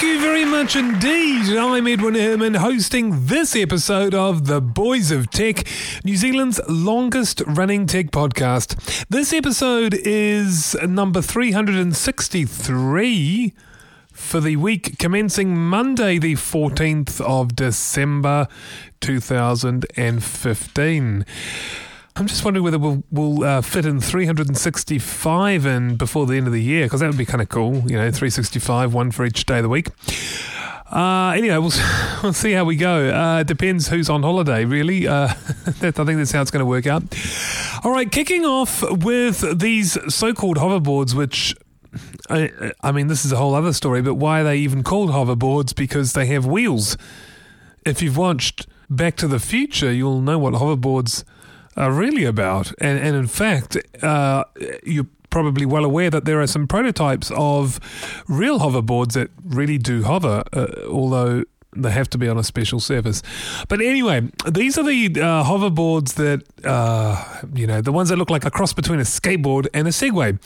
Thank you very much indeed. I'm Edwin Herman hosting this episode of The Boys of Tech, New Zealand's longest running tech podcast. This episode is number 363 for the week commencing Monday, the 14th of December 2015. I'm just wondering whether we'll, we'll uh, fit in 365 in before the end of the year because that would be kind of cool. You know, 365, one for each day of the week. Uh, anyway, we'll, we'll see how we go. Uh, it depends who's on holiday, really. Uh, that, I think that's how it's going to work out. All right, kicking off with these so called hoverboards, which I, I mean, this is a whole other story, but why are they even called hoverboards? Because they have wheels. If you've watched Back to the Future, you'll know what hoverboards are really about. And, and in fact, uh, you're probably well aware that there are some prototypes of real hoverboards that really do hover, uh, although they have to be on a special surface. But anyway, these are the uh, hoverboards that, uh, you know, the ones that look like a cross between a skateboard and a Segway.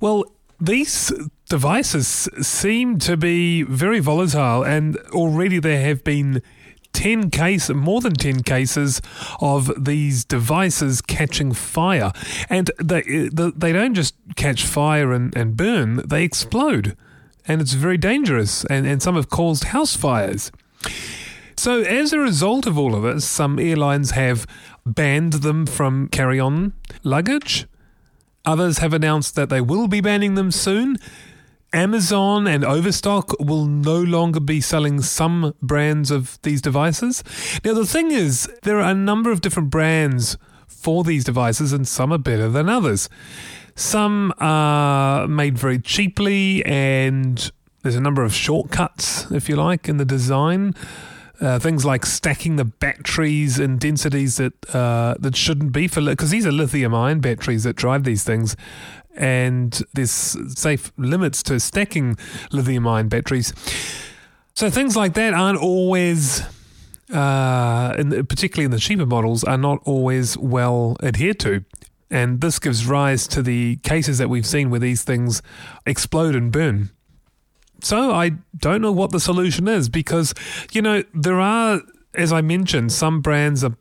Well, these devices seem to be very volatile, and already there have been 10 case more than 10 cases of these devices catching fire. And they they don't just catch fire and, and burn they explode. And it's very dangerous and, and some have caused house fires. So as a result of all of this some airlines have banned them from carry on luggage. Others have announced that they will be banning them soon Amazon and Overstock will no longer be selling some brands of these devices. Now, the thing is, there are a number of different brands for these devices, and some are better than others. Some are made very cheaply, and there's a number of shortcuts, if you like, in the design. Uh, things like stacking the batteries in densities that uh, that shouldn't be for because these are lithium ion batteries that drive these things, and there's safe limits to stacking lithium ion batteries. So things like that aren't always, uh, in, particularly in the cheaper models, are not always well adhered to. And this gives rise to the cases that we've seen where these things explode and burn. So I don't know what the solution is because, you know, there are, as I mentioned, some brands are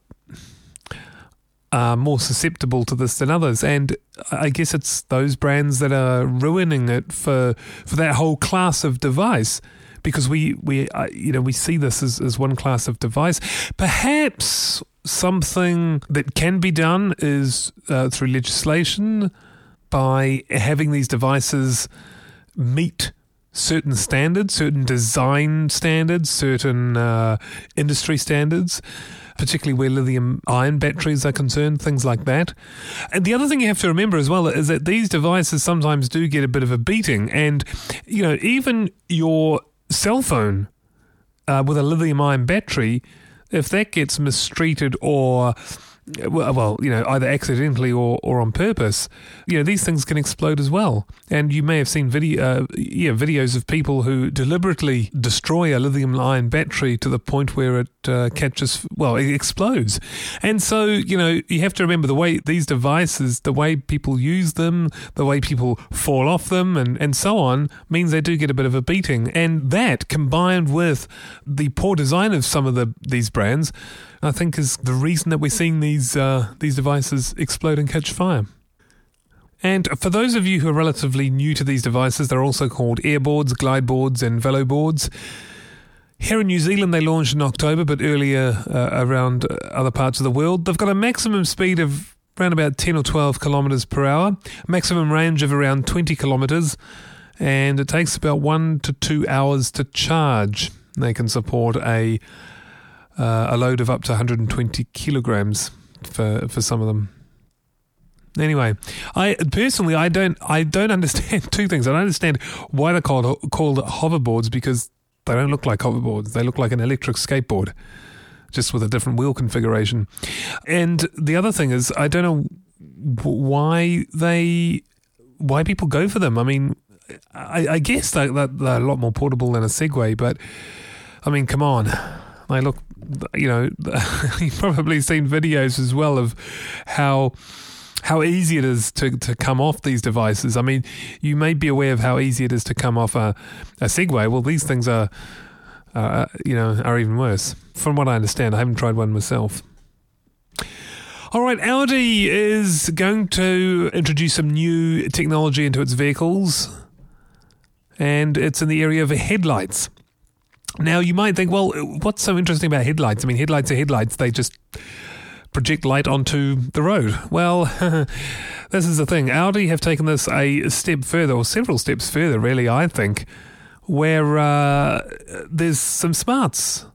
are more susceptible to this than others. And I guess it's those brands that are ruining it for for that whole class of device. Because we we uh, you know we see this as, as one class of device. Perhaps something that can be done is uh, through legislation by having these devices meet certain standards, certain design standards, certain uh, industry standards particularly where lithium ion batteries are concerned, things like that. And the other thing you have to remember as well is that these devices sometimes do get a bit of a beating. And, you know, even your cell phone uh, with a lithium ion battery, if that gets mistreated or well, you know, either accidentally or, or on purpose, you know, these things can explode as well. And you may have seen video, uh, yeah, videos of people who deliberately destroy a lithium ion battery to the point where it uh, catches, well, it explodes. And so, you know, you have to remember the way these devices, the way people use them, the way people fall off them, and, and so on, means they do get a bit of a beating. And that combined with the poor design of some of the these brands I think is the reason that we're seeing these uh, these devices explode and catch fire. And for those of you who are relatively new to these devices, they're also called airboards, glide boards, and velo boards. Here in New Zealand, they launched in October, but earlier uh, around other parts of the world. They've got a maximum speed of around about 10 or 12 kilometres per hour, maximum range of around 20 kilometres, and it takes about one to two hours to charge. They can support a uh, a load of up to 120 kilograms for for some of them. Anyway, I personally I don't I don't understand two things. I don't understand why they're called called hoverboards because they don't look like hoverboards. They look like an electric skateboard, just with a different wheel configuration. And the other thing is I don't know why they why people go for them. I mean, I, I guess they, they're a lot more portable than a Segway, but I mean, come on, they look. You know, you've probably seen videos as well of how how easy it is to, to come off these devices. I mean, you may be aware of how easy it is to come off a, a Segway. Well, these things are, uh, you know, are even worse. From what I understand, I haven't tried one myself. All right, Audi is going to introduce some new technology into its vehicles, and it's in the area of headlights. Now, you might think, well, what's so interesting about headlights? I mean, headlights are headlights, they just project light onto the road. Well, this is the thing. Audi have taken this a step further, or several steps further, really, I think, where uh, there's some smarts,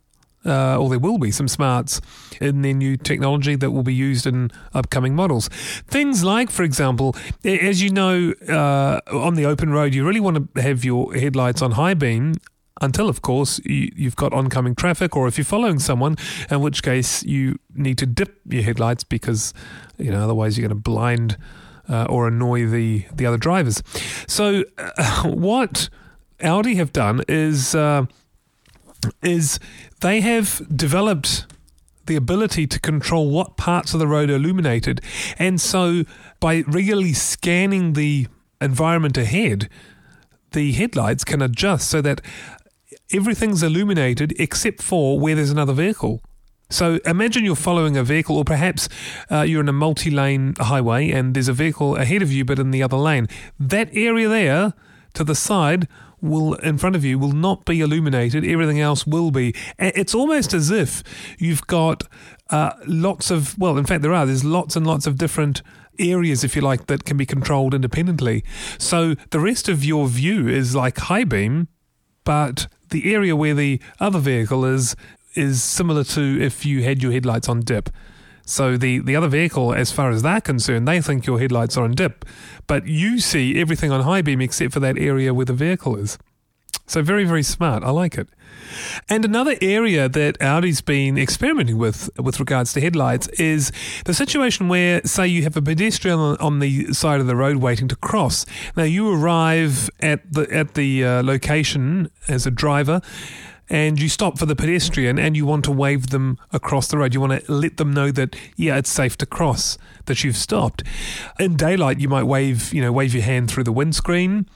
uh, or there will be some smarts in their new technology that will be used in upcoming models. Things like, for example, as you know, uh, on the open road, you really want to have your headlights on high beam until, of course, you, have got oncoming traffic, or if you're following someone, in which case you need to dip your headlights because, you know, otherwise you're going to blind uh, or annoy the, the other drivers. So, uh, what Audi have done is uh, is they have developed the ability to control what parts of the road are illuminated, and so by regularly scanning the environment ahead, the headlights can adjust so that everything's illuminated except for where there's another vehicle. So imagine you're following a vehicle, or perhaps uh, you're in a multi lane highway and there's a vehicle ahead of you but in the other lane. That area there to the side will in front of you will not be illuminated everything else will be it's almost as if you've got uh, lots of well in fact there are there's lots and lots of different areas if you like that can be controlled independently so the rest of your view is like high beam but the area where the other vehicle is is similar to if you had your headlights on dip. So the, the other vehicle, as far as they're concerned, they think your headlights are on dip, but you see everything on high beam except for that area where the vehicle is. So very, very smart. I like it. And another area that Audi's been experimenting with with regards to headlights is the situation where, say, you have a pedestrian on the side of the road waiting to cross. Now you arrive at the at the uh, location as a driver and you stop for the pedestrian and you want to wave them across the road. You want to let them know that yeah, it's safe to cross, that you've stopped. In daylight, you might wave, you know, wave your hand through the windscreen.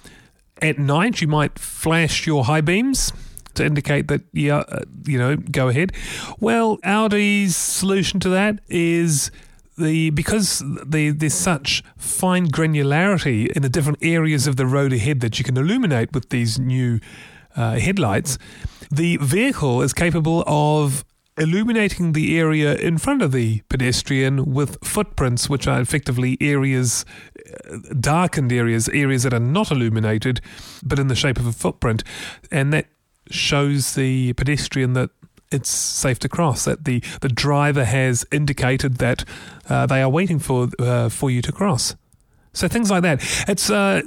At night, you might flash your high beams to indicate that, yeah, uh, you know, go ahead. Well, Audi's solution to that is the because the, there's such fine granularity in the different areas of the road ahead that you can illuminate with these new uh, headlights, the vehicle is capable of illuminating the area in front of the pedestrian with footprints, which are effectively areas, uh, darkened areas, areas that are not illuminated, but in the shape of a footprint. And that shows the pedestrian that it's safe to cross, that the, the driver has indicated that uh, they are waiting for, uh, for you to cross. So things like that. It's uh,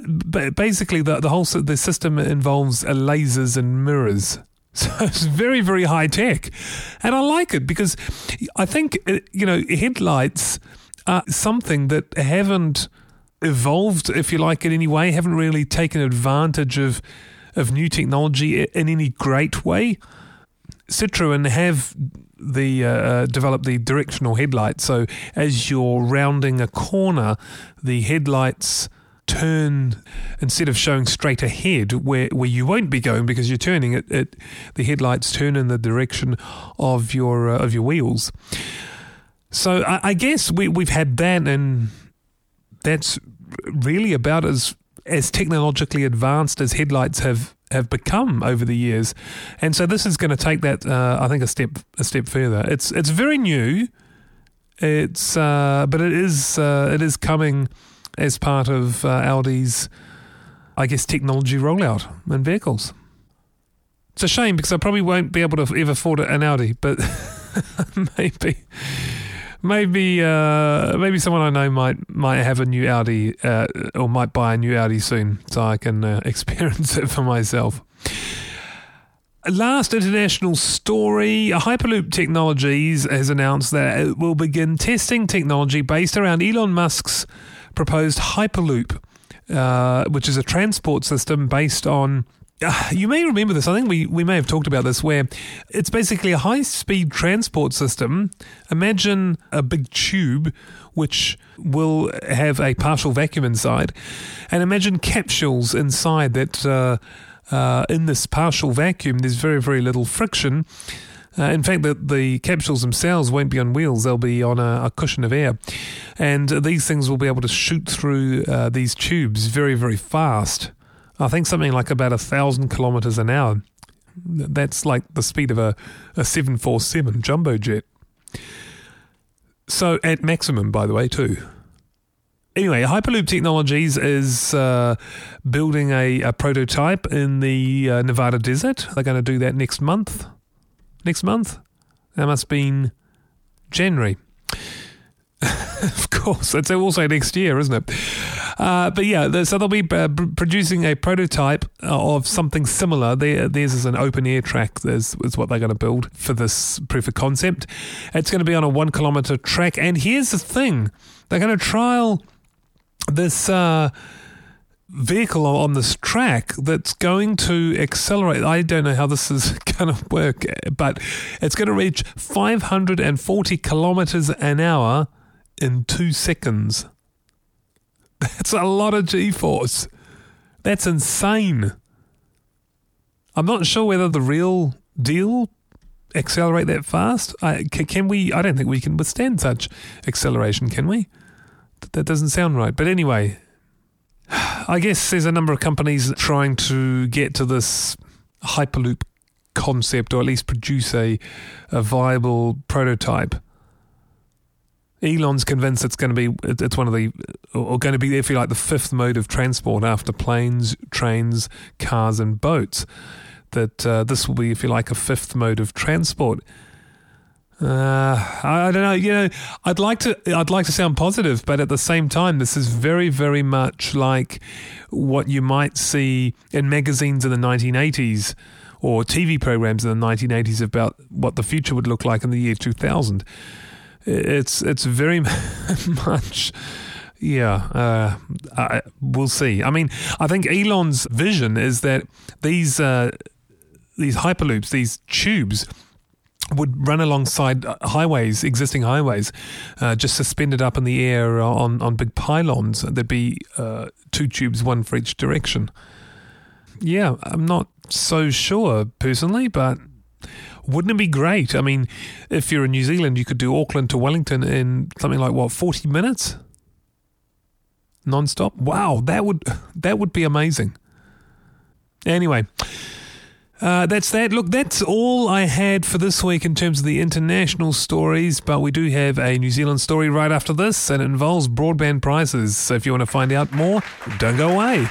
basically the the whole the system involves lasers and mirrors. So it's very, very high tech. And I like it because I think, uh, you know, headlights are something that haven't evolved, if you like, in any way, haven't really taken advantage of, of new technology in any great way. Citroen have the uh, uh developed the directional headlight. So as you're rounding a corner, the headlights turn instead of showing straight ahead where, where you won't be going because you're turning it, it the headlights turn in the direction of your uh, of your wheels. So I, I, guess we, we've had that and that's really about as as technologically advanced as headlights have have become over the years. And so this is going to take that uh, I think a step a step further. It's it's very new. It's uh, but it is uh, it is coming as part of uh, Audi's, I guess, technology rollout in vehicles. It's a shame because I probably won't be able to ever afford an Audi, but maybe, maybe uh, maybe someone I know might might have a new Audi uh, or might buy a new Audi soon, so I can uh, experience it for myself. Last international story Hyperloop Technologies has announced that it will begin testing technology based around Elon Musk's proposed Hyperloop, uh, which is a transport system based on. Uh, you may remember this. I think we, we may have talked about this, where it's basically a high speed transport system. Imagine a big tube which will have a partial vacuum inside, and imagine capsules inside that. Uh, uh, in this partial vacuum, there's very, very little friction. Uh, in fact, the, the capsules themselves won't be on wheels, they'll be on a, a cushion of air. And these things will be able to shoot through uh, these tubes very, very fast. I think something like about a thousand kilometers an hour. That's like the speed of a, a 747 jumbo jet. So, at maximum, by the way, too anyway, Hyperloop Technologies is uh, building a, a, prototype in the uh, Nevada desert. They're going to do that next month. Next month? That must been January. of course, it's also next year, isn't it? Uh, but yeah, so they'll be uh, producing a prototype uh, of something similar. There, theirs is an open air track. Is, is what they're going to build for this proof of concept. It's going to be on a one kilometer track. And here's the thing: they're going to trial this uh, vehicle on this track that's going to accelerate. I don't know how this is going to work, but it's going to reach 540 kilometers an hour in two seconds. That's a lot of G force. That's insane. I'm not sure whether the real deal accelerate that fast. I, can we? I don't think we can withstand such acceleration, can we? that doesn't sound right. But anyway, I guess there's a number of companies trying to get to this Hyperloop concept or at least produce a, a viable prototype. Elon's convinced it's going to be it's one of the or going to be if you like the fifth mode of transport after planes, trains, cars, and boats. That uh, this will be if you like a fifth mode of transport. Uh, I don't know. You know, I'd like to. I'd like to sound positive, but at the same time, this is very, very much like what you might see in magazines in the 1980s or TV programs in the 1980s about what the future would look like in the year 2000. It's it's very much. Yeah, uh, I, we'll see. I mean, I think Elon's vision is that these uh, these hyperloops, these tubes, would run alongside uh, highways, existing highways, uh, just suspended up in the air on, on big pylons. There'd be uh, two tubes, one for each direction. Yeah, I'm not so sure personally, but wouldn't it be great? I mean, if you're in New Zealand, you could do Auckland to Wellington in something like what, 40 minutes? Non-stop? Wow, that would that would be amazing. Anyway, uh, that's that. Look, that's all I had for this week in terms of the international stories, but we do have a New Zealand story right after this, and it involves broadband prices. So if you want to find out more, don't go away.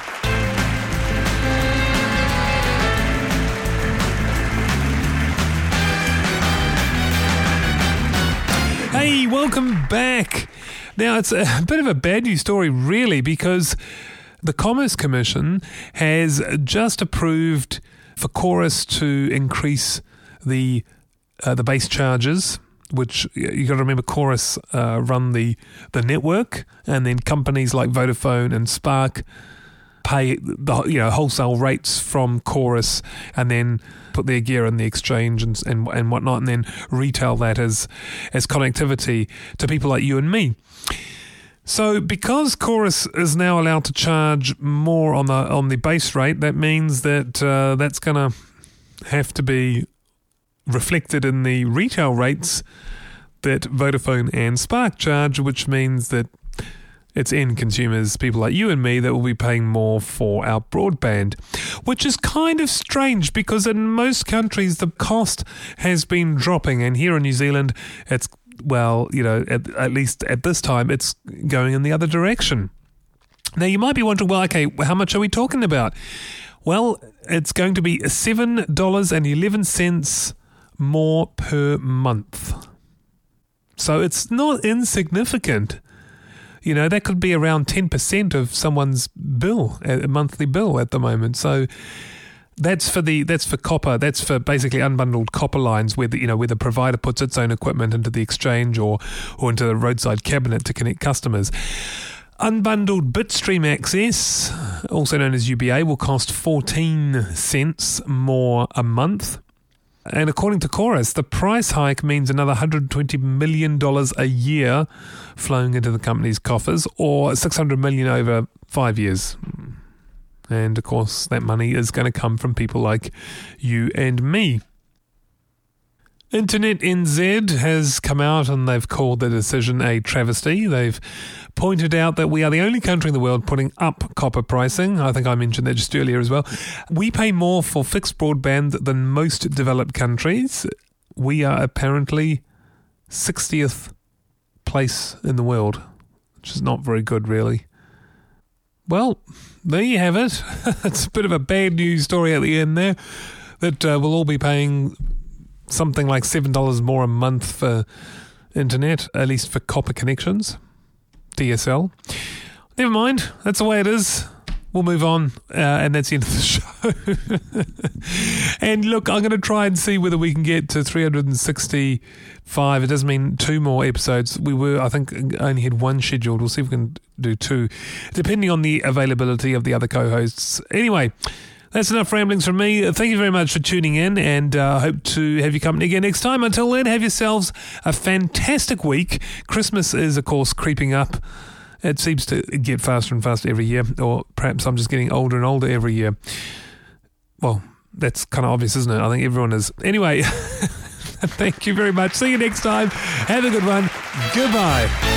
Hey, welcome back. Now, it's a bit of a bad news story, really, because the Commerce Commission has just approved for Chorus to increase the uh, the base charges, which you got to remember, Chorus uh, run the the network, and then companies like Vodafone and Spark pay the you know wholesale rates from Chorus, and then put their gear in the exchange and and and whatnot, and then retail that as as connectivity to people like you and me. So, because Chorus is now allowed to charge more on the on the base rate, that means that uh, that's going to have to be reflected in the retail rates that Vodafone and Spark charge, which means that it's end consumers, people like you and me, that will be paying more for our broadband, which is kind of strange because in most countries the cost has been dropping, and here in New Zealand it's well, you know, at, at least at this time, it's going in the other direction. Now, you might be wondering, well, okay, how much are we talking about? Well, it's going to be $7.11 more per month. So it's not insignificant. You know, that could be around 10% of someone's bill, a monthly bill at the moment. So that's for the that's for copper. That's for basically unbundled copper lines where the you know where the provider puts its own equipment into the exchange or or into the roadside cabinet to connect customers. Unbundled bitstream access, also known as UBA, will cost 14 cents more a month. And according to Chorus, the price hike means another $120 million a year flowing into the company's coffers, or 600 million over five years. And of course, that money is going to come from people like you and me. Internet NZ has come out and they've called the decision a travesty. They've pointed out that we are the only country in the world putting up copper pricing. I think I mentioned that just earlier as well. We pay more for fixed broadband than most developed countries. We are apparently 60th place in the world, which is not very good, really. Well, there you have it. it's a bit of a bad news story at the end there that uh, we'll all be paying something like $7 more a month for internet, at least for copper connections, DSL. Never mind, that's the way it is. We'll move on, uh, and that's the end of the show. and look, I'm going to try and see whether we can get to 365. It doesn't mean two more episodes. We were, I think, only had one scheduled. We'll see if we can do two, depending on the availability of the other co hosts. Anyway, that's enough ramblings from me. Thank you very much for tuning in, and I uh, hope to have you company again next time. Until then, have yourselves a fantastic week. Christmas is, of course, creeping up. It seems to get faster and faster every year, or perhaps I'm just getting older and older every year. Well, that's kind of obvious, isn't it? I think everyone is. Anyway, thank you very much. See you next time. Have a good one. Goodbye.